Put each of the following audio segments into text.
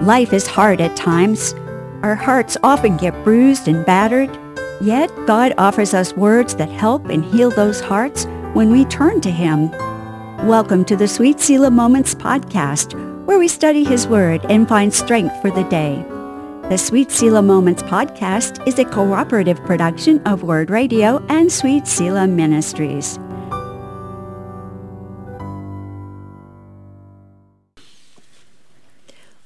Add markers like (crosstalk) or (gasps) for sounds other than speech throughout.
Life is hard at times. Our hearts often get bruised and battered. Yet God offers us words that help and heal those hearts when we turn to him. Welcome to the Sweet Selah Moments podcast, where we study his word and find strength for the day. The Sweet Selah Moments podcast is a cooperative production of Word Radio and Sweet Selah Ministries.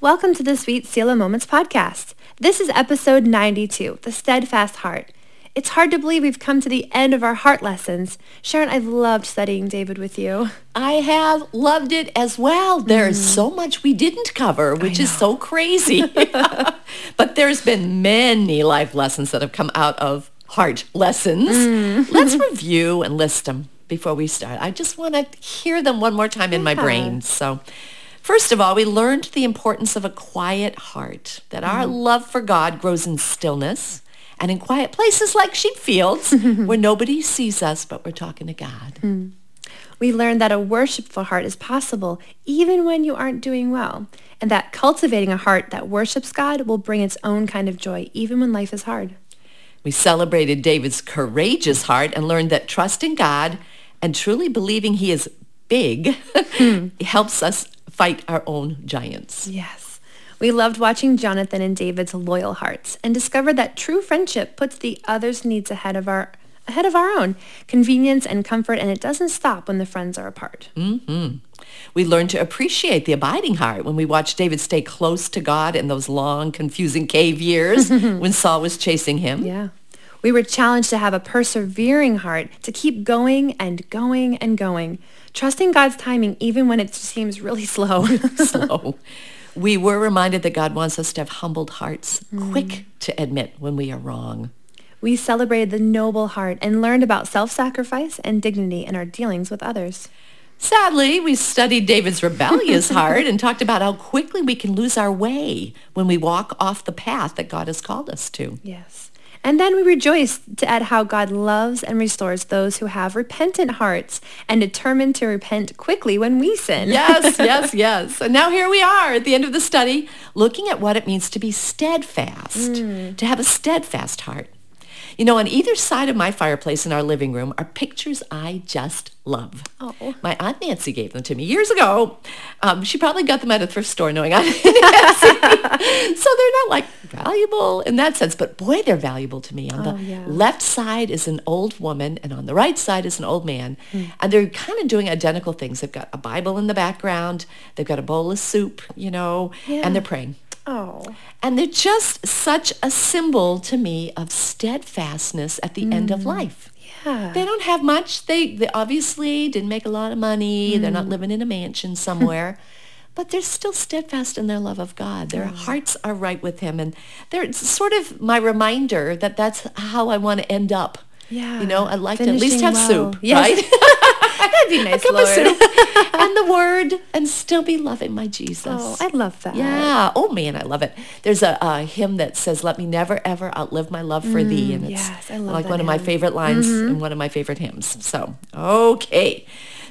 Welcome to the Sweet Selah Moments podcast. This is episode 92, The Steadfast Heart. It's hard to believe we've come to the end of our heart lessons. Sharon, I've loved studying David with you. I have loved it as well. There's mm. so much we didn't cover, which is so crazy. (laughs) (laughs) but there's been many life lessons that have come out of heart lessons. Mm. Let's (laughs) review and list them before we start. I just want to hear them one more time in my brain. So First of all, we learned the importance of a quiet heart, that our mm-hmm. love for God grows in stillness and in quiet places like sheep fields (laughs) where nobody sees us, but we're talking to God. Mm. We learned that a worshipful heart is possible even when you aren't doing well, and that cultivating a heart that worships God will bring its own kind of joy even when life is hard. We celebrated David's courageous heart and learned that trusting God and truly believing he is big hmm. (laughs) helps us fight our own giants. Yes. We loved watching Jonathan and David's loyal hearts and discovered that true friendship puts the other's needs ahead of our ahead of our own convenience and comfort and it doesn't stop when the friends are apart. Mm-hmm. We learned to appreciate the abiding heart when we watched David stay close to God in those long, confusing cave years (laughs) when Saul was chasing him. Yeah. We were challenged to have a persevering heart, to keep going and going and going, trusting God's timing even when it seems really (laughs) slow. (laughs) slow. We were reminded that God wants us to have humbled hearts, mm. quick to admit when we are wrong. We celebrated the noble heart and learned about self-sacrifice and dignity in our dealings with others. Sadly, we studied David's rebellious heart and talked about how quickly we can lose our way when we walk off the path that God has called us to. Yes. And then we rejoice to add how God loves and restores those who have repentant hearts and determined to repent quickly when we sin. Yes, (laughs) yes, yes. And now here we are at the end of the study, looking at what it means to be steadfast, mm. to have a steadfast heart. You know, on either side of my fireplace in our living room are pictures I just love. Oh. My Aunt Nancy gave them to me years ago. Um, she probably got them at a thrift store knowing Aunt (laughs) Nancy. so they're not like valuable in that sense, but boy, they're valuable to me. On oh, the yeah. left side is an old woman and on the right side is an old man. Mm. And they're kind of doing identical things. They've got a Bible in the background. They've got a bowl of soup, you know, yeah. and they're praying. Oh. And they're just such a symbol to me of steadfastness at the mm. end of mm. life. Yeah. They don't have much. They, they obviously didn't make a lot of money. Mm. They're not mm. living in a mansion (laughs) somewhere. but they're still steadfast in their love of God. Their oh. hearts are right with him. And they're sort of my reminder that that's how I want to end up. Yeah. You know, I'd like Finishing to at least have well. soup, yes. right? (laughs) That'd be nice, Lord. (laughs) and the word and still be loving my Jesus. Oh, I love that. Yeah. Oh man, I love it. There's a, a hymn that says, "Let me never ever outlive my love for mm, thee," and it's yes, I love like one hymn. of my favorite lines mm-hmm. and one of my favorite hymns. So, okay.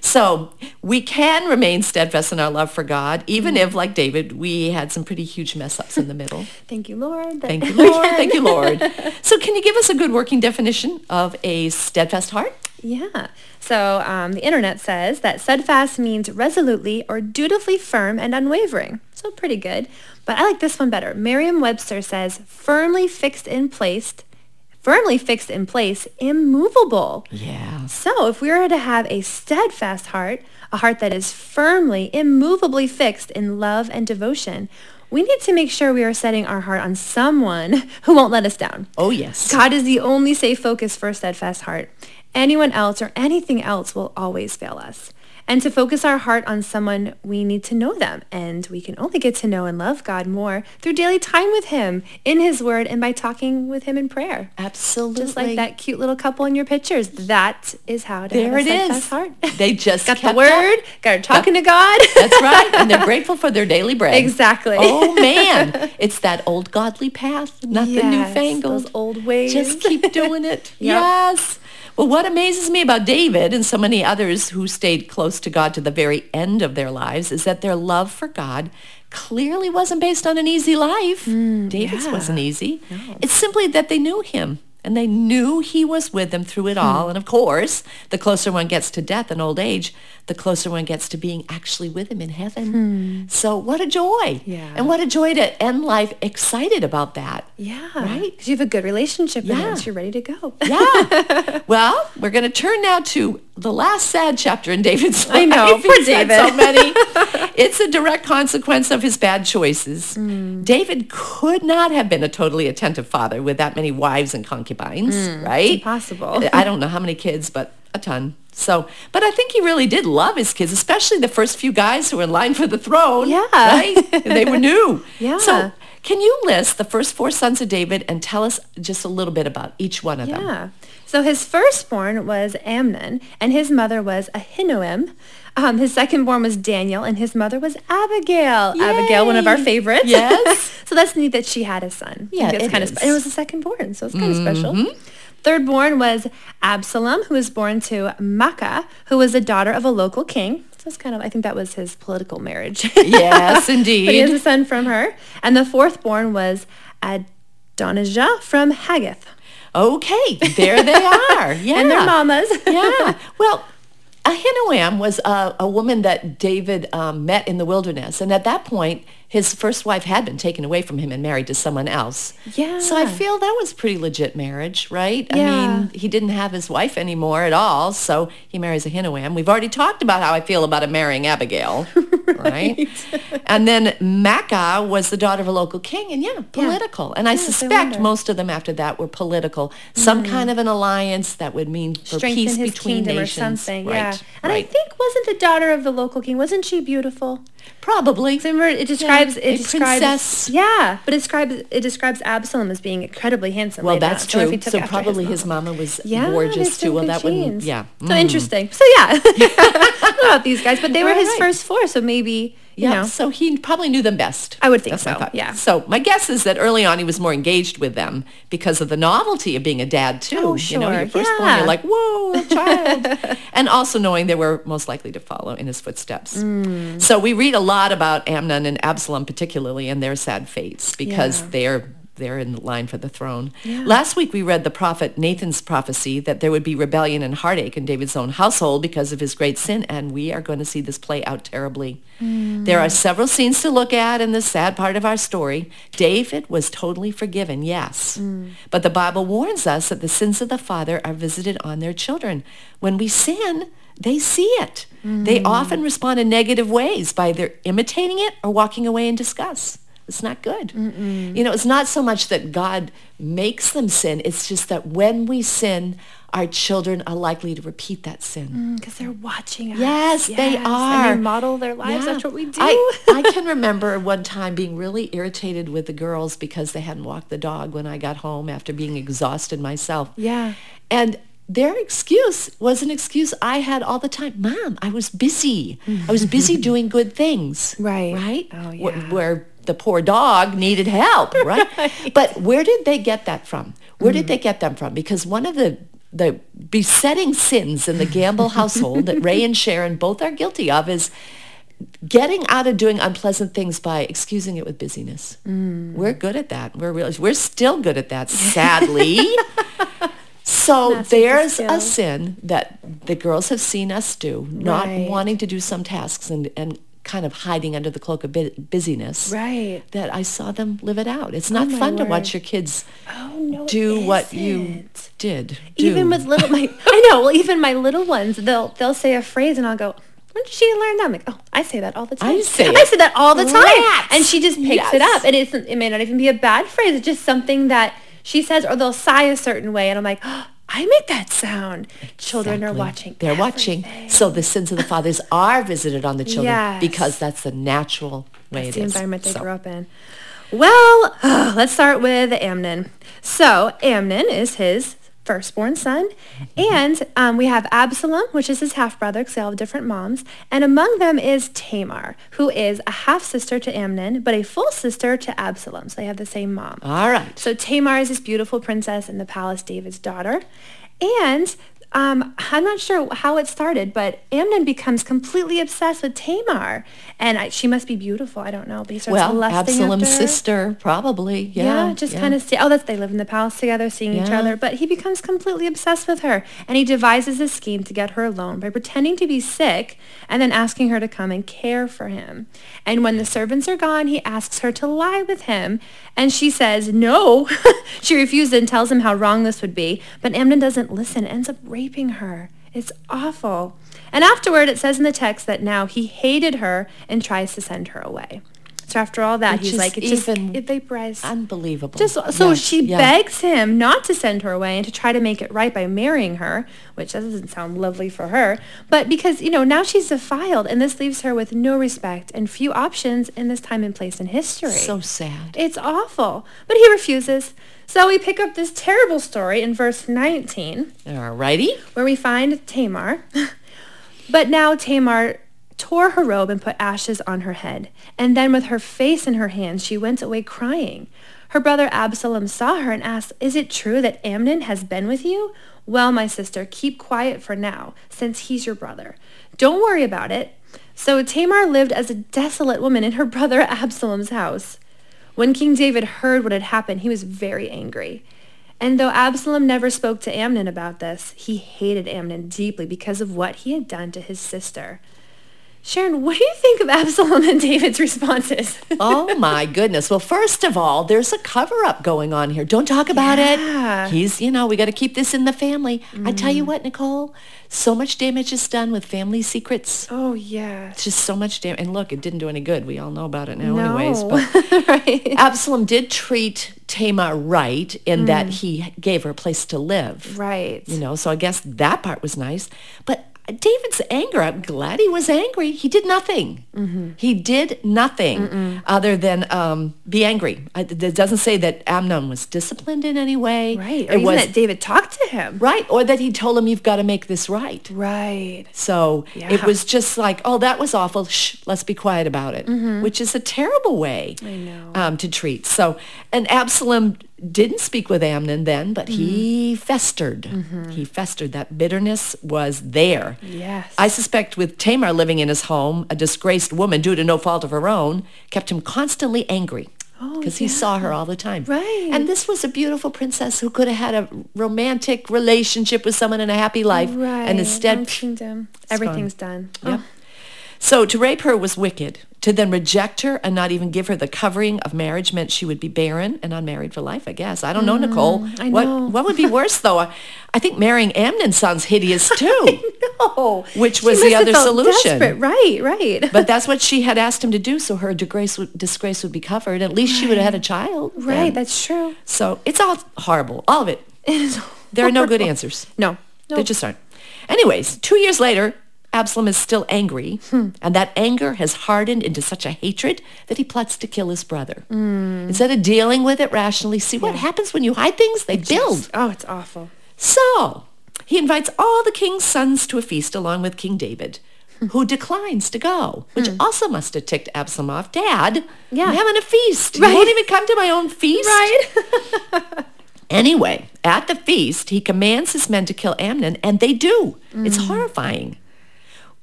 So we can remain steadfast in our love for God, even mm-hmm. if, like David, we had some pretty huge mess ups in the middle. (laughs) Thank you, Lord. Thank (laughs) you, Lord. Thank you, Lord. So can you give us a good working definition of a steadfast heart? Yeah. So um, the internet says that steadfast means resolutely or dutifully firm and unwavering. So pretty good. But I like this one better. Merriam-Webster says firmly fixed in place, firmly fixed in place, immovable. Yeah. So if we were to have a steadfast heart, a heart that is firmly, immovably fixed in love and devotion, we need to make sure we are setting our heart on someone (laughs) who won't let us down. Oh, yes. God is the only safe focus for a steadfast heart. Anyone else or anything else will always fail us. And to focus our heart on someone, we need to know them. And we can only get to know and love God more through daily time with him, in his word, and by talking with him in prayer. Absolutely. Just like that cute little couple in your pictures. That is how to there have a it is. heart. (laughs) They just (laughs) got the word, up. got talking to God. (laughs) That's right. And they're grateful for their daily bread. Exactly. Oh, man. It's that old godly path, not yes, the newfangled. Those old ways. Just keep doing it. yep. Yes. Well, what amazes me about David and so many others who stayed close to God to the very end of their lives is that their love for God clearly wasn't based on an easy life. Mm, David's yeah. wasn't easy. It's simply that they knew him and they knew he was with them through it all. And of course, the closer one gets to death and old age, the closer one gets to being actually with him in heaven. So what a joy. Yeah. And what a joy to end life excited about that. Yeah. Right? Because you have a good relationship with Yeah. him, so you're ready to go. Yeah. (laughs) well, we're going to turn now to the last sad chapter in David's life. I know, (laughs) had David. So many. (laughs) it's a direct consequence of his bad choices. Hmm. David could not have been a totally attentive father with that many wives and concubines, right? Hmm. impossible. I don't know how many kids, but a ton. So, but I think he really did love his kids, especially the first few guys who were in line for the throne. Yeah. Right? They were new. (laughs) Yeah. So can you list the first four sons of David and tell us just a little bit about each one of them? Yeah. So his firstborn was Amnon, and his mother was Ahinoam. Um, his secondborn was Daniel, and his mother was Abigail. Abigail, one of our favorites. Yes. (laughs) so that's neat that she had a son. Yeah, it's it kind is. of. And it was the secondborn, so it's kind of special. Thirdborn was Absalom, who was born to Maacah, who was the daughter of a local king. So it's kind of, I think that was his political marriage. (laughs) Yes, (laughs) but he has indeed. a son from her. And the fourth born was Adonijah from Haggith. Okay, there they (laughs) are. Yeah. And their mamas. yeah. Well, Ahinoam was a, a woman that David um, met in the wilderness. And at that point, his first wife had been taken away from him and married to someone else. Yeah. So I feel that was pretty legit marriage, right? Yeah. I mean, he didn't have his wife anymore at all, so he marries a Ahinoam. We've already talked about how I feel about him marrying Abigail, (laughs) right? And then Maacah was the daughter of a local king, and yeah, political. And I suspect most of them after that were political. Some kind of an alliance that would mean for strengthen peace between nations. or something. Right, yeah. And I think wasn't the daughter of the local king, wasn't she beautiful? Probably. Remember, it describes a it describes princess. yeah, but it describes it describes Absalom as being incredibly handsome. Well, that's on. True. So probably his mom. mama was Yeah, gorgeous too. Well, that genes. Yeah. So Mm. interesting. (laughs) So yeah, I don't know about these guys, but they were his right. first four, so maybe you Yeah, know. so he probably knew them best. I would think That's so, yeah. So my guess is that early on he was more engaged with them because of the novelty of being a dad too. Oh, You know, sure, your firstborn, yeah. you're like, whoa, child. (laughs) and also knowing they were most likely to follow in his footsteps. Mm. So we read a lot about Amnon and Absalom particularly and their sad fates because Yeah. they're they're in line for the throne. Last week we read the prophet Nathan's prophecy that there would be rebellion and heartache in David's own household because of his great sin, and we are going to see this play out terribly. Mm. There are several scenes to look at in this sad part of our story. David was totally forgiven, yes. Mm. But the Bible warns us that the sins of the father are visited on their children. When we sin, they see it. They mm. often respond in negative ways by either imitating it or walking away in disgust. It's not good. You know, it's not so much that God makes them sin. It's just that when we sin, our children are likely to repeat that sin. Mm, because they're watching us. Yes, they are. And they model their lives Yeah. after what we do. I, I (laughs) can remember one time being really irritated with the girls because they hadn't walked the dog when I got home after being exhausted myself. Yeah. And their excuse was an excuse I had all the time. Mom, I was busy. I was busy (laughs) doing good things. Right. Right? Oh, yeah. Where the poor dog needed help, (laughs) right? But where did they get that from? Where Mm. did they get them from? Because one of the the besetting sins in the Gamble (laughs) household that Ray and Sharon both are guilty of is getting out of doing unpleasant things by excusing it with busyness. Mm. We're good at that. We're real, we're still good at that, sadly. (laughs) so there's a sin that the girls have seen us do, not Right. wanting to do some tasks and, and kind of hiding under the cloak of bu- busyness. Right. That I saw them live it out. It's not oh my fun to watch your kids Oh, no, do what you did. Do. Even with little, my, (laughs) I know. Well, even my little ones, they'll they'll say a phrase, and I'll go, "When did she learn that?" I'm like, "Oh, I say that all the time. I say I say that all the time." Rats. And she just picks it up, and it's it may not even be a bad phrase. It's just something that she says, or they'll sigh a certain way, and I'm like, oh, (gasps) "I make that sound." Children are watching. They're watching. So the sins of the fathers (laughs) are visited on the children Yes. because that's the natural way That's it the is. environment they So- grew up in. Well, uh, let's start with Amnon. So Amnon is his firstborn son, and um, we have Absalom, which is his half brother, because they all have different moms, and among them is Tamar, who is a half sister to Amnon, but a full sister to Absalom. So they have the same mom. All right. So Tamar is this beautiful princess in the palace, David's daughter. And um, I'm not sure how it started, but Amnon becomes completely obsessed with Tamar. And I, she must be beautiful. I don't know. But he starts Well, lusting Absalom's after her. sister, probably. Yeah. just kind of see. Oh, that's they live in the palace together, seeing each other. But he becomes completely obsessed with her, and he devises a scheme to get her alone by pretending to be sick and then asking her to come and care for him. And when the servants are gone, he asks her to lie with him, and she says no. (laughs) she refuses and tells him how wrong this would be. But Amnon doesn't listen, ends up raping her. It's awful. And afterward, it says in the text that now he hated her and tries to send her away. After all that, Which he's like, it just it vaporized. Unbelievable. Just so Yes, she yeah. begs him not to send her away and to try to make it right by marrying her, which doesn't sound lovely for her. But because, you know, now she's defiled and this leaves her with no respect and few options in this time and place in history. So sad. It's awful. But he refuses. So we pick up this terrible story in verse 19 All righty. where we find Tamar. (laughs) but now Tamar tore her robe and put ashes on her head. And then with her face in her hands, she went away crying. Her brother Absalom saw her and asked, Is it true that Amnon has been with you? Well, my sister, keep quiet for now, since he's your brother. Don't worry about it. So Tamar lived as a desolate woman in her (laughs) brother Absalom's house. When King David heard what had happened, he was very angry. And though Absalom never spoke to Amnon about this, he hated Amnon deeply because of what he had done to his sister. Sharon, what do you think of (laughs) Absalom and David's responses? oh my goodness. Well, first of all, there's a cover up going on here. Don't talk about Yeah. it. He's, you know, we got to keep this in the family. I tell Mm. you what, Nicole, so much damage is done with family secrets. oh, yeah. It's just so much damage. And look, it didn't do any good. We all know about it now No. anyways. (laughs) But right. Absalom did treat Tamar right in that he gave her a place to live. Mm. Right. You know, so I guess that part was nice. But David's anger, I'm glad he was angry. He did nothing. Mm-hmm. He did nothing other than um, be angry. I- It doesn't say that Amnon was disciplined in any way. Right. Or It even was that David talked to him. right, or that he told him you've got to make this right. Right. So it was just like, oh, that was awful. Shh, let's be quiet about it, which is a terrible way Mm-hmm. know. Um, to treat. So, and Absalom didn't speak with Amnon then, but Mm-hmm. he festered. He festered. That bitterness was there. Yes. I suspect with Tamar living in his home, a disgraced woman due to no fault of her own, kept him constantly angry. Oh, Because he saw her all the time. Right. And this was a beautiful princess who could have had a romantic relationship with someone in a happy life. Right. And instead, kingdom. Everything's done. Yep. So to rape her was wicked. To then reject her and not even give her the covering of marriage meant she would be barren and unmarried for life, I guess. I don't know, Nicole. Mm, I what know. what would be worse though? I, I think marrying Amnon sounds hideous (laughs) too. Oh, Which was the other solution. desperate. Right, right. but that's what she had asked him to do, so her disgrace would, disgrace would be covered. At least she would have had a child. right, then. that's true. So it's all horrible. All of it. It is There are no good answers. No. They just aren't. Anyways, two years later, Absalom is still angry, Hmm. and that anger has hardened into such a hatred that he plots to kill his brother. Hmm. Instead of dealing with it rationally, see what happens when you hide things? They build. Oh, it's awful. So he invites all the king's sons to a feast along with King David, Hmm. who declines to go, which also must have ticked Absalom off. Dad, Yeah. I'm having a feast. Right. You won't even come to my own feast? Right? (laughs) Anyway, at the feast, he commands his men to kill Amnon, and they do. It's Mm. horrifying.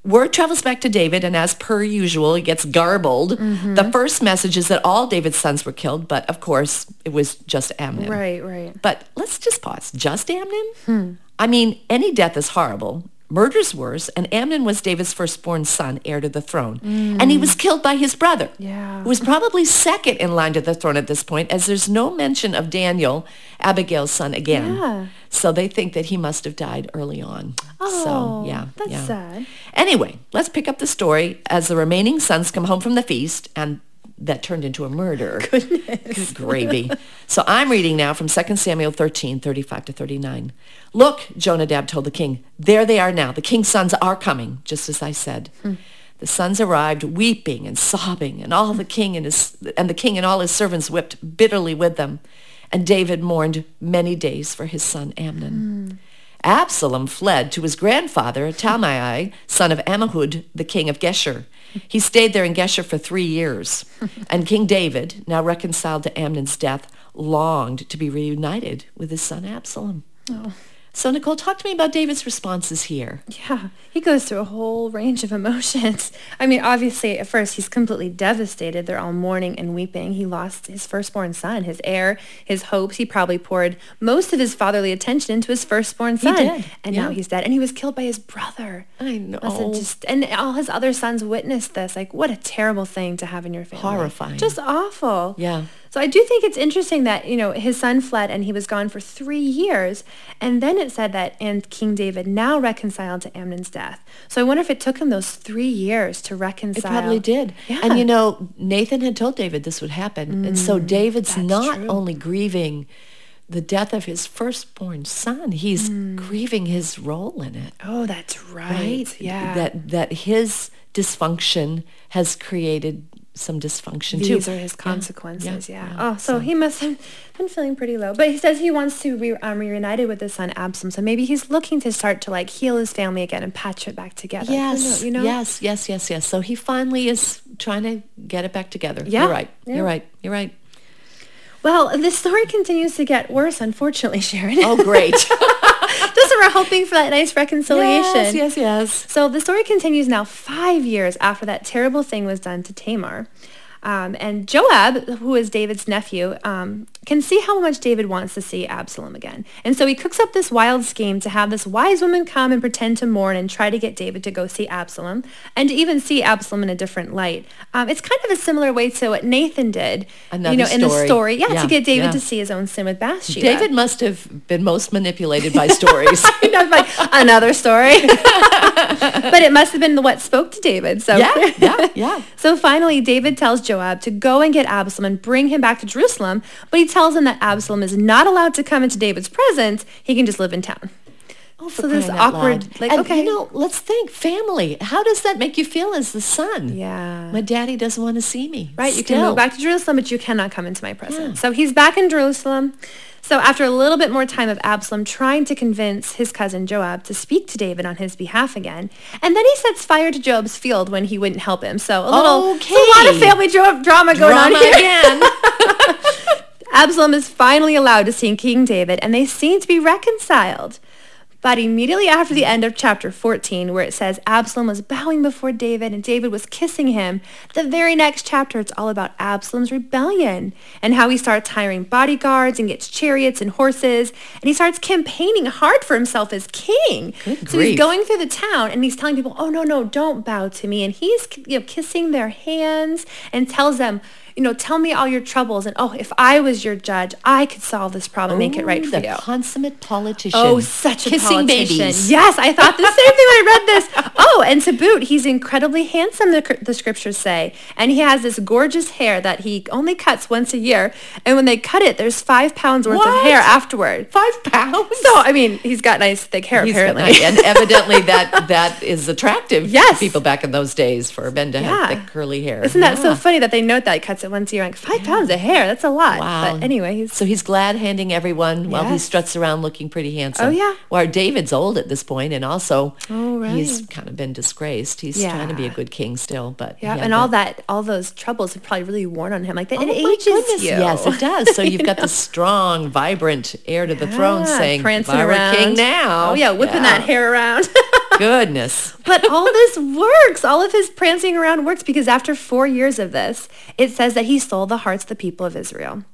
Word travels back to David, and as per usual, it gets garbled. Mm-hmm. The first message is that all David's sons were killed, but of course, it was just Amnon. right, right. But let's just pause. Just Amnon? I mean, any death is horrible. Murder's worse, and Amnon was David's firstborn son, heir to the throne. And he was killed by his brother, Yeah. who was probably second in line to the throne at this point, as there's no mention of Daniel, Abigail's son, again. Yeah. So they think that he must have died early on. Oh, so, yeah. that's yeah. sad. Anyway, let's pick up the story as the remaining sons come home from the feast and that turned into a murder. (laughs) Goodness. Good gravy. So I'm reading now from 2 Samuel 13, 35 to 39. Look, Jonadab told the king, there they are now. The king's sons are coming, just as I said. Hmm. The sons arrived weeping and sobbing, and all the king and his and the king and all his servants wept bitterly with them. And David mourned many days for his son Amnon. Absalom fled to his grandfather, Talmai, son of Ammihud, the king of Geshur. He stayed there in Geshur for three years. (laughs) And King David, now reconciled to Amnon's death, longed to be reunited with his son Absalom. Oh. So Nicole, talk to me about David's responses here. Yeah, he goes through a whole range of emotions. I mean, obviously, at first, he's completely devastated. They're all mourning and weeping. He lost his firstborn son, his heir, his hopes. He probably poured most of his fatherly attention into his firstborn son. He did, And yeah. now he's dead. And he was killed by his brother. I know. Have just, and all his other sons witnessed this. Like, what a terrible thing to have in your family. Horrifying. Just awful. Yeah. So I do think it's interesting that, you know, his son fled and he was gone for three years. And then it said that and King David now reconciled to Amnon's death. So I wonder if it took him those three years to reconcile. It probably did. Yeah. And you know, Nathan had told David this would happen. and so mm, David's not true. only grieving the death of his firstborn son, he's mm. grieving his role in it. Oh, that's right. Right? Yeah. That that his dysfunction has created some dysfunction These too. These are his consequences, yeah. yeah. Oh, so, he must have been feeling pretty low. But he says he wants to be um, reunited with his son Absalom. So maybe he's looking to start to like heal his family again and patch it back together. Yes, you know? yes, yes, yes, yes. So he finally is trying to get it back together. Yeah, You're right. yeah. You're right. You're right. Well, this story continues to get worse, unfortunately, Sharon. Oh, great. (laughs) So we're hoping for that nice reconciliation. yes, yes, yes. So the story continues now five years after that terrible thing was done to Tamar. Um, and Joab, who is David's nephew, um, can see how much David wants to see Absalom again. And so he cooks up this wild scheme to have this wise woman come and pretend to mourn and try to get David to go see Absalom and to even see Absalom in a different light. Um, it's kind of a similar way to what Nathan did, Another you know, in the story. story. Yeah, Yeah, to get David yeah. to see his own sin with Bathsheba. David must have been most manipulated by stories. (laughs) You know, like another story. (laughs) but it must have been the what spoke to David. So yeah, yeah, yeah. (laughs) So finally, David tells Joab to go and get Absalom and bring him back to Jerusalem, but he tells him that Absalom is not allowed to come into David's presence. He can just live in town. Oh, So this awkward, loud. like, and, okay. You know, let's think family. How does that make you feel as the son? Yeah. My daddy doesn't want to see me. Right? You can Still. move back to Jerusalem, but you cannot come into my presence. So he's back in Jerusalem. So after a little bit more time of Absalom trying to convince his cousin Joab to speak to David on his behalf again, and then he sets fire to Joab's field when he wouldn't help him. So a little, it's a lot of family dra- drama going Drama on here. again. (laughs) (laughs) Absalom is finally allowed to see King David, and they seem to be reconciled. But immediately after the end of chapter 14, where it says Absalom was bowing before David and David was kissing him, the very next chapter, it's all about Absalom's rebellion and how he starts hiring bodyguards and gets chariots and horses, and he starts campaigning hard for himself as king. Good so he's going through the town and he's telling people, oh, no, no, don't bow to me. And he's you know, kissing their hands and tells them, you know, tell me all your troubles. And oh, if I was your judge, I could solve this problem, make it right Ooh, for the you. consummate politician. Oh, such a Kissing politician. babies. Yes, I thought the same thing when I read this. (laughs) Oh, and to boot, he's incredibly handsome, the, the scriptures say. And he has this gorgeous hair that he only cuts once a year. And when they cut it, there's five pounds worth of hair afterward. Five pounds? So, I mean, he's got nice thick hair, He's apparently. got- and evidently (laughs) that that is attractive Yes. to people back in those days for men to Yeah. have thick curly hair. Isn't that so funny that they note that he cuts it once a year? Like, five pounds of hair, that's a lot. Wow. But anyway, he's... So he's glad handing everyone while he struts around looking pretty handsome. Oh, yeah. While David's old at this point and also Oh, he's kind of been disgraced. He's trying to be a good king still, but Yeah, and all that, all those troubles have probably really worn on him. Like, that Oh it ages goodness, you. Yes, it does. So (laughs) you've got the strong, vibrant heir to the throne saying, prancing if I were around. king now. Oh yeah, whipping that hair around. (laughs) Goodness. but all this works. All of his prancing around works because after four years of this, it says that he stole the hearts of the people of Israel.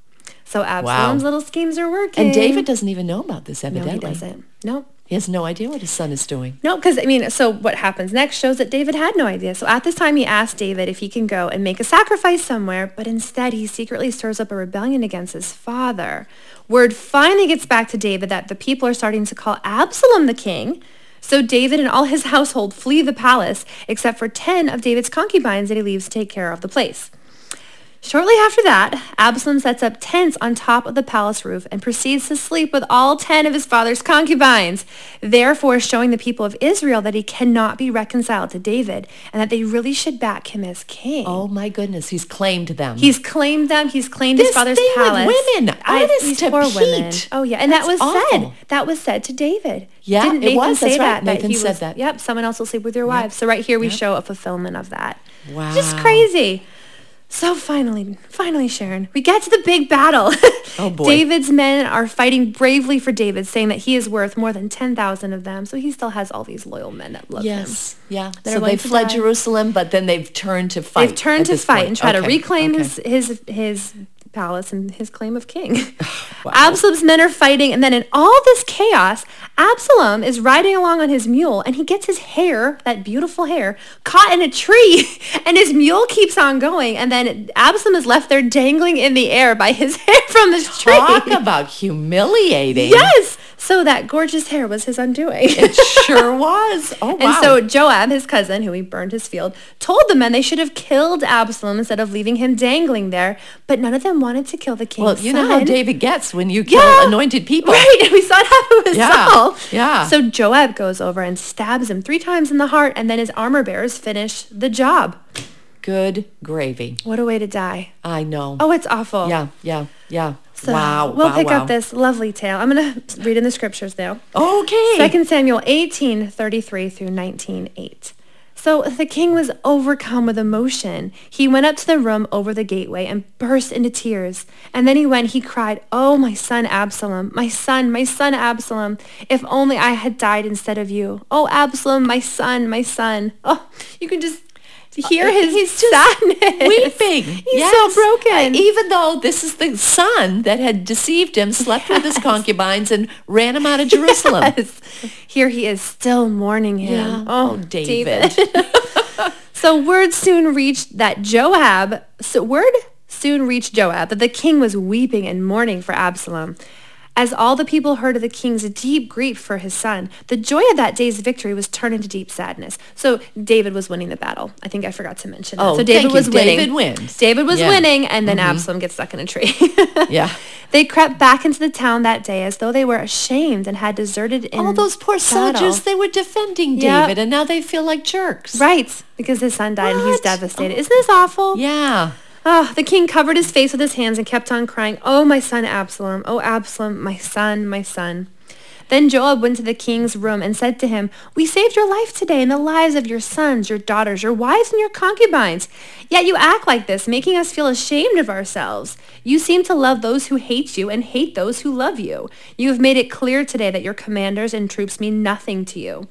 So Absalom's little schemes are working. And David doesn't even know about this, no, evidently. he doesn't. No. He has no idea what his son is doing. No, because I mean, so what happens next shows that David had no idea. So at this time, he asks David if he can go and make a sacrifice somewhere, but instead he secretly stirs up a rebellion against his father. Word finally gets back to David that the people are starting to call Absalom the king. So David and all his household flee the palace, except for 10 of David's concubines that he leaves to take care of the place. Shortly after that, Absalom sets up tents on top of the palace roof and proceeds to sleep with all ten of his father's concubines, therefore showing the people of Israel that he cannot be reconciled to David and that they really should back him as king. Oh my goodness, he's claimed them. He's claimed them. He's claimed his This father's thing with palace. women, honest these poor women. Pete. Oh yeah, and that That's was said. That was said to David. Yeah, Didn't it was. say That's right. that? that Nathan said was- that. Yep. Someone else will sleep with your wives. So right here we show a fulfillment of that. Wow. Just crazy. So finally, finally, Sharon, we get to the big battle. (laughs) Oh, boy. David's men are fighting bravely for David, saying that he is worth more than 10,000 of them. So he still has all these loyal men that love him. Yes. Yeah. That So they fled die. Jerusalem, but then they've turned to fight. They've turned to fight point. and try to reclaim okay. his, his, his palace and his claim of king. (laughs) (laughs) Wow. Absalom's men are fighting, and then in all this chaos, Absalom is riding along on his mule, and he gets his hair, that beautiful hair, caught in a tree, (laughs) and his mule keeps on going, and then Absalom is left there dangling in the air by his hair from this tree. Talk about humiliating. yes! So that gorgeous hair was his undoing. It sure was. (laughs) Oh, wow. And so Joab, his cousin, who he burned his field, told the men they should have killed Absalom instead of leaving him dangling there. But none of them wanted to kill the king. well, you know how. David gets when you kill Yeah. anointed people. Right, we saw it happen with Yeah, Saul. yeah. So Joab goes over and stabs him three times in the heart, and then his armor bearers finish the job. Good gravy. What a way to die. I know. Oh, it's awful. Yeah, yeah, yeah. So wow. We'll wow, pick wow. up this lovely tale. I'm going (laughs) to read in the scriptures now. Okay. Second Samuel 18, 33 through 19, 8. So the king was overcome with emotion. He went up to the room over the gateway and burst into tears. And then he went, he cried, Oh, my son Absalom, my son, my son Absalom, if only I had died instead of you. Oh, Absalom, my son, my son. Oh, you can just hear his Uh, He's just sadness. weeping. (laughs) He's Yes. so broken. Uh, even though this is the son that had deceived him, slept with his concubines, and ran him out of Jerusalem. Yes. Here he is still mourning him. Yeah. Oh, Oh, David. (laughs) So word soon reached that Joab, so word soon reached Joab that the king was weeping and mourning for Absalom. As all the people heard of the king's deep grief for his son, the joy of that day's victory was turned into deep sadness. So David was winning the battle. I think I forgot to mention that. Oh, so David was winning. David wins. David was Yeah. Mm-hmm. winning, and then Absalom gets stuck in a tree. (laughs) Yeah. (laughs) They crept back into the town that day as though they were ashamed and had deserted in All those poor battle. soldiers, they were defending Yep. David, and now they feel like jerks. Right, because his son died and he's What? devastated. Isn't this awful? Yeah. Oh, the king covered his face with his hands and kept on crying, Oh, my son Absalom! Oh, Absalom, my son, my son. Then Joab went to the king's room and said to him, We saved your life today and the lives of your sons, your daughters, your wives, and your concubines. Yet you act like this, making us feel ashamed of ourselves. You seem to love those who hate you and hate those who love you. You have made it clear today that your commanders and troops mean nothing to you.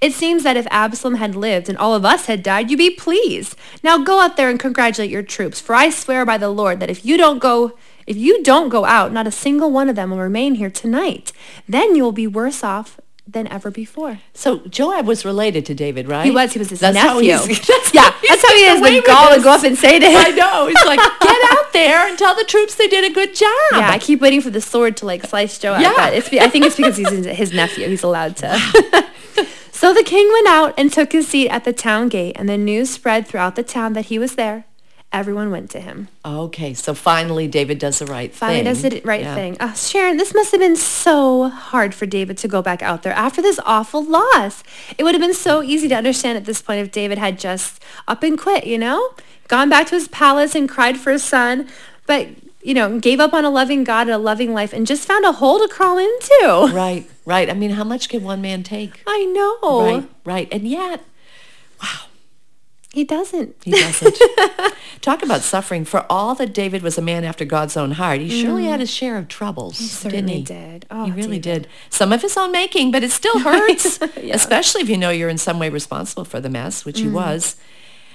It seems that if Absalom had lived and all of us had died, you'd be pleased. Now go out there and congratulate your troops, for I swear by the Lord that if you don't go if you don't go out, not a single one of them will remain here tonight. Then you will be worse off than ever before. So Joab was related to David, right? He was, he was his That's how nephew. he's- (laughs) that's yeah, how that's how he is. the gall to go up and say to (laughs) him. I know. He's like, get out there and tell the troops they did a good job. Yeah, I keep waiting for the sword to like slice Joab, Yeah. but it's, I think it's because he's his nephew. He's allowed to. (laughs) so the king went out and took his seat at the town gate, and the news spread throughout the town that he was there. Everyone went to him. Okay, so finally David does the right Finally thing. Finally does the right Yeah. thing. Uh, Sharon, this must have been so hard for David to go back out there after this awful loss. It would have been so easy to understand at this point if David had just up and quit, you know? Gone back to his palace and cried for his son, but, you know, gave up on a loving God and a loving life and just found a hole to crawl into. Right, right. I mean, how much can one man take? I know. Right, right. And yet, wow. He doesn't. he doesn't. (laughs) Talk about suffering. For all that David was a man after God's own heart, he surely had his share of troubles, didn't certainly he? did. Oh, he really David. did. Some of his own making, but it still (laughs) hurts, (laughs) Yeah. especially if you know you're in some way responsible for the mess, which Mm. he was.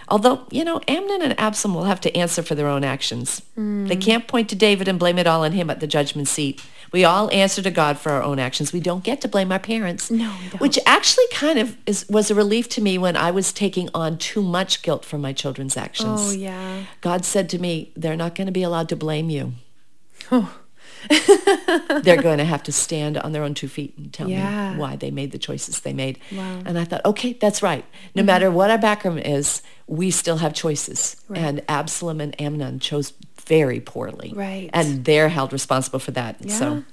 Although, you know, Amnon and Absalom will have to answer for their own actions. Mm. They can't point to David and blame it all on him at the judgment seat. We all answer to God for our own actions. We don't get to blame our parents. No. Which actually kind of is, was a relief to me when I was taking on too much guilt for my children's actions. Oh, yeah. God said to me, they're not going to be allowed to blame you. Oh. (laughs) they're going to have to stand on their own two feet and tell Yeah. me why they made the choices they made. Wow. And I thought, okay, that's right. No Mm-hmm. matter what our background is, we still have choices. And Absalom and Amnon chose very poorly. Right. And they're held responsible for that. Yeah. So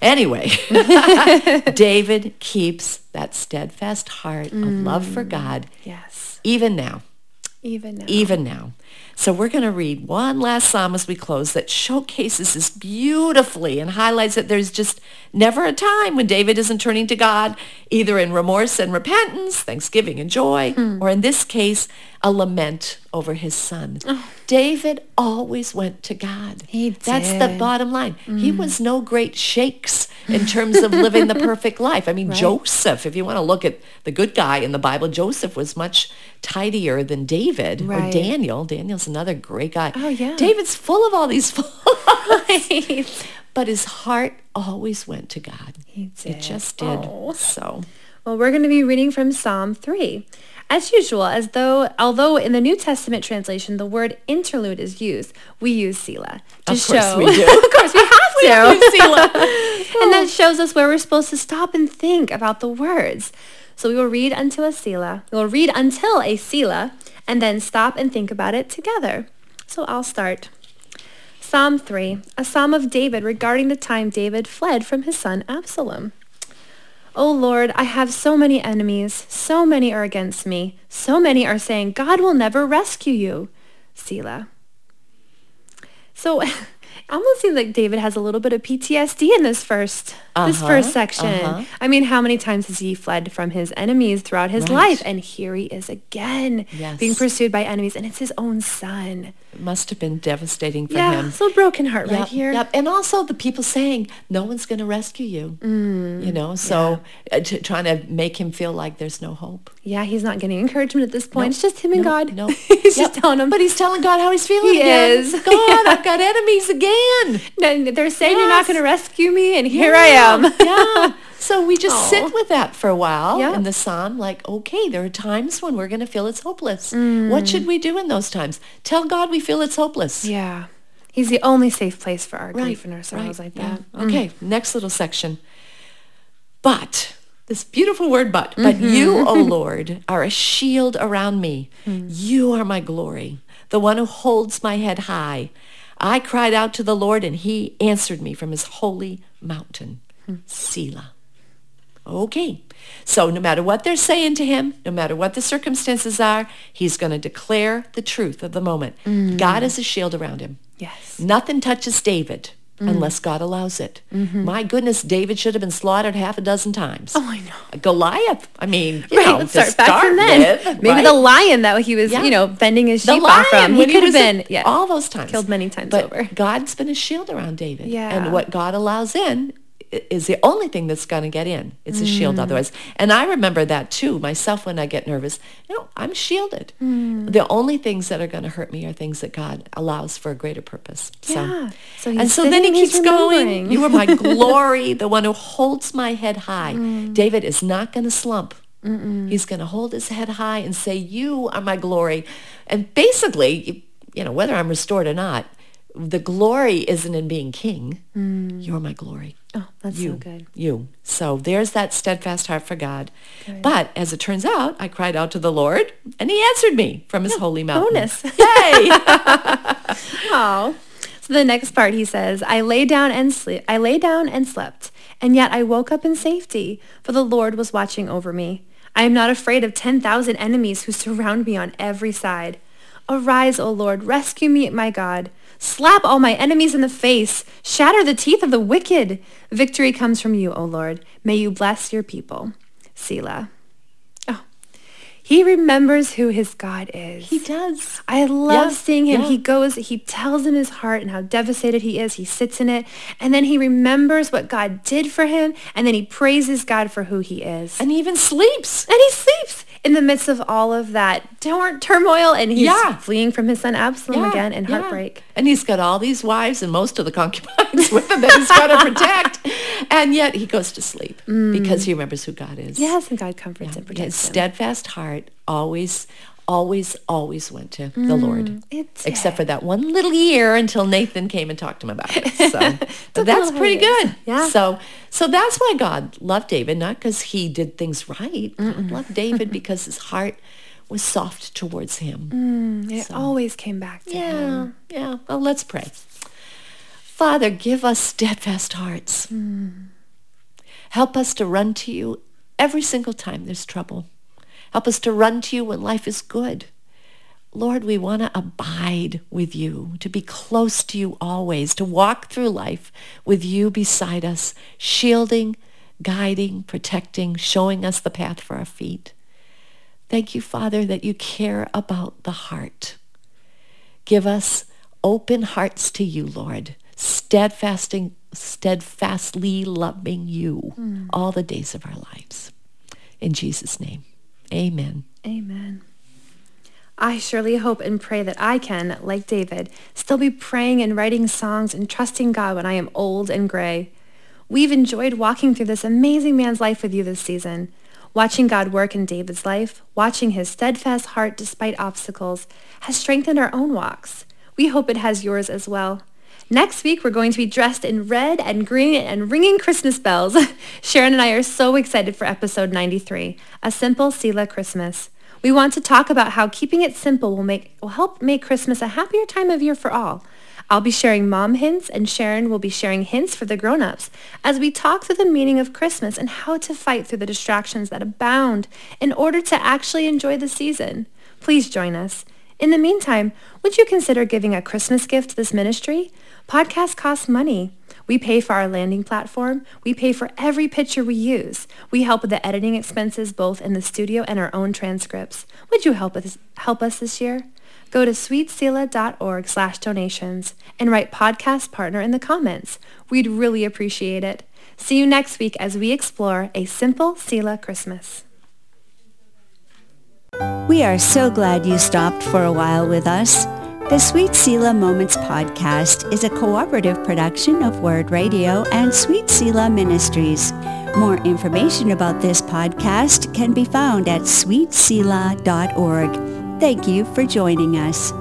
anyway, (laughs) David keeps that steadfast heart of love for mm. God Yes. even now. Even now. even now. So we're going to read one last psalm as we close that showcases this beautifully and highlights that there's just never a time when David isn't turning to God, either in remorse and repentance, thanksgiving and joy, hmm. or in this case, a lament over his son. Oh. David always went to God. He did. That's the bottom line. He hmm. was no great shakes in terms of living the perfect life. I mean, (laughs) Joseph, if you want to look at the good guy in the Bible, Joseph was much tidier than David or Right. Daniel. Daniel's another great guy. Oh, yeah. David's full of all these (laughs) flaws. (laughs) But his heart always went to God. He It just did. Oh. So, Well, we're going to be reading from Psalm 3. As usual, as though, although in the New Testament translation the word interlude is used, we use Selah to Of course show. we do. (laughs) of course we have to. use Selah. and that shows us where we're supposed to stop and think about the words. So we will read until a Selah. We will read until a Selah and then stop and think about it together. So I'll start. Psalm 3, a psalm of David regarding the time David fled from his son Absalom. O Lord, I have so many enemies. So many are against me. So many are saying, God will never rescue you. Selah. So (laughs) almost seems like David has a little bit of PTSD in this first this Uh-huh, first section. uh-huh. I mean, how many times has he fled from his enemies throughout his Right. life? And here he is again Yes. being pursued by enemies, and it's his own son. it must have been devastating for yeah, him. so broken heart right here. yep. And also the people saying, no one's going to rescue you. Mm, you know, so uh, t- trying to make him feel like there's no hope. Yeah, he's not getting encouragement at this point. Nope, It's just him and nope, God. nope. (laughs) he's Yep. just telling him. But he's telling God how he's feeling He again. is. God, (laughs) I've got enemies again. No, they're saying you're not going to rescue me, and here I am. yeah. (laughs) So we just Aw. sit with that for a while Yeah. in the psalm, like, okay, there are times when we're going to feel it's hopeless. What should mm. we do in those times? Tell God we feel it's hopeless. yeah, he's the only safe place for our Right, grief and our sorrows right, like yeah. that. Mm. Okay, next little section. But, this beautiful word but, but mm-hmm. you, O (laughs) Lord, are a shield around me. Hmm. You are my glory, the one who holds my head high. I cried out to the Lord and he answered me from his holy mountain, Selah. Okay. So no matter what they're saying to him, no matter what the circumstances are, he's going to declare the truth of the moment. Mm. God is a shield around him. Yes. Nothing touches David Mm-hmm. unless God allows it. Mm-hmm. My goodness, David should have been slaughtered half a dozen times. Oh, I know. Goliath, I mean, (laughs) you Right, know, let's start back from then. with, Maybe right? the lion that he was, Yeah. you know, bending his sheep off from. lion He could have been, yeah, all those times killed many times but over. God's been a shield around David. Yeah. and what God allows in is the only thing that's going to get in. It's a Mm. shield otherwise. And I remember that too myself when I get nervous. You know, I'm shielded. Mm. The only things that are going to hurt me are things that God allows for a greater purpose. Yeah. So and so then he keeps going. You are my (laughs) glory, the one who holds my head high. Mm. David is not going to slump. He's going to hold his head high and say, you are my glory. And basically, you- you know, whether I'm restored or not, the glory isn't in being king. Mm. You're my glory. Oh, that's you, so good. You. So there's that steadfast heart for God. But as it turns out, I cried out to the Lord and he answered me from his holy mountain. bonus. (laughs) Yay! (laughs) Oh. So the next part he says, I lay down and sleep I lay down and slept, and yet I woke up in safety, for the Lord was watching over me. I am not afraid of ten thousand enemies who surround me on every side. Arise, O Lord, rescue me, my God. Slap all my enemies in the face. Shatter the teeth of the wicked. Victory comes from you, O Lord. May you bless your people. Selah. Oh, he remembers who his God is. he does. I love Yeah, seeing him. yeah. He goes, he tells in his heart and how devastated he is. He sits in it and then he remembers what God did for him and then he praises God for who he is. And he even sleeps. And he sleeps in the midst of all of that turmoil and he's Yeah. fleeing from his son Absalom Yeah, again in yeah. heartbreak. And he's got all these wives and most of the concubines (laughs) with him that he's got to protect. And yet he goes to sleep mm. because he remembers who God is. Yes, and God comforts and His protects him. steadfast heart always, always, always went to the mm, Lord. it Except for that one little year until Nathan came and talked to him about it. So (laughs) that's pretty good. Yeah. So so that's why God loved David, not because he did things right. God loved David (laughs) because his heart was soft towards him. Mm, it always came back to him. Yeah, yeah. Well, let's pray. Father, give us steadfast hearts. Mm. Help us to run to you every single time there's trouble. Help us to run to you when life is good. Lord, we want to abide with you, to be close to you always, to walk through life with you beside us, shielding, guiding, protecting, showing us the path for our feet. Thank you, Father, that you care about the heart. Give us open hearts to you, Lord, steadfasting, steadfastly loving you mm. all the days of our lives. In Jesus' name, amen. Amen. I surely hope and pray that I can, like David, still be praying and writing songs and trusting God when I am old and gray. We've enjoyed walking through this amazing man's life with you this season. Watching God work in David's life, watching his steadfast heart despite obstacles, has strengthened our own walks. We hope it has yours as well. Next week, we're going to be dressed in red and green and ringing Christmas bells. (laughs) Sharon and I are so excited for episode 93, A Simple Selah Christmas. We want to talk about how keeping it simple will, make, will help make Christmas a happier time of year for all. I'll be sharing mom hints and Sharon will be sharing hints for the grown-ups as we talk through the meaning of Christmas and how to fight through the distractions that abound in order to actually enjoy the season. Please join us. In the meantime, would you consider giving a Christmas gift to this ministry? Podcasts cost money. We pay for our landing platform. We pay for every picture we use. We help with the editing expenses both in the studio and our own transcripts. Would you help us, help us this year? Go to sweetselah.org slash donations and write podcast partner in the comments. We'd really appreciate it. See you next week as we explore a simple Selah Christmas. We are so glad you stopped for a while with us. The Sweet Selah Moments podcast is a cooperative production of Word Radio and Sweet Selah Ministries. More information about this podcast can be found at sweetselah.org. Thank you for joining us.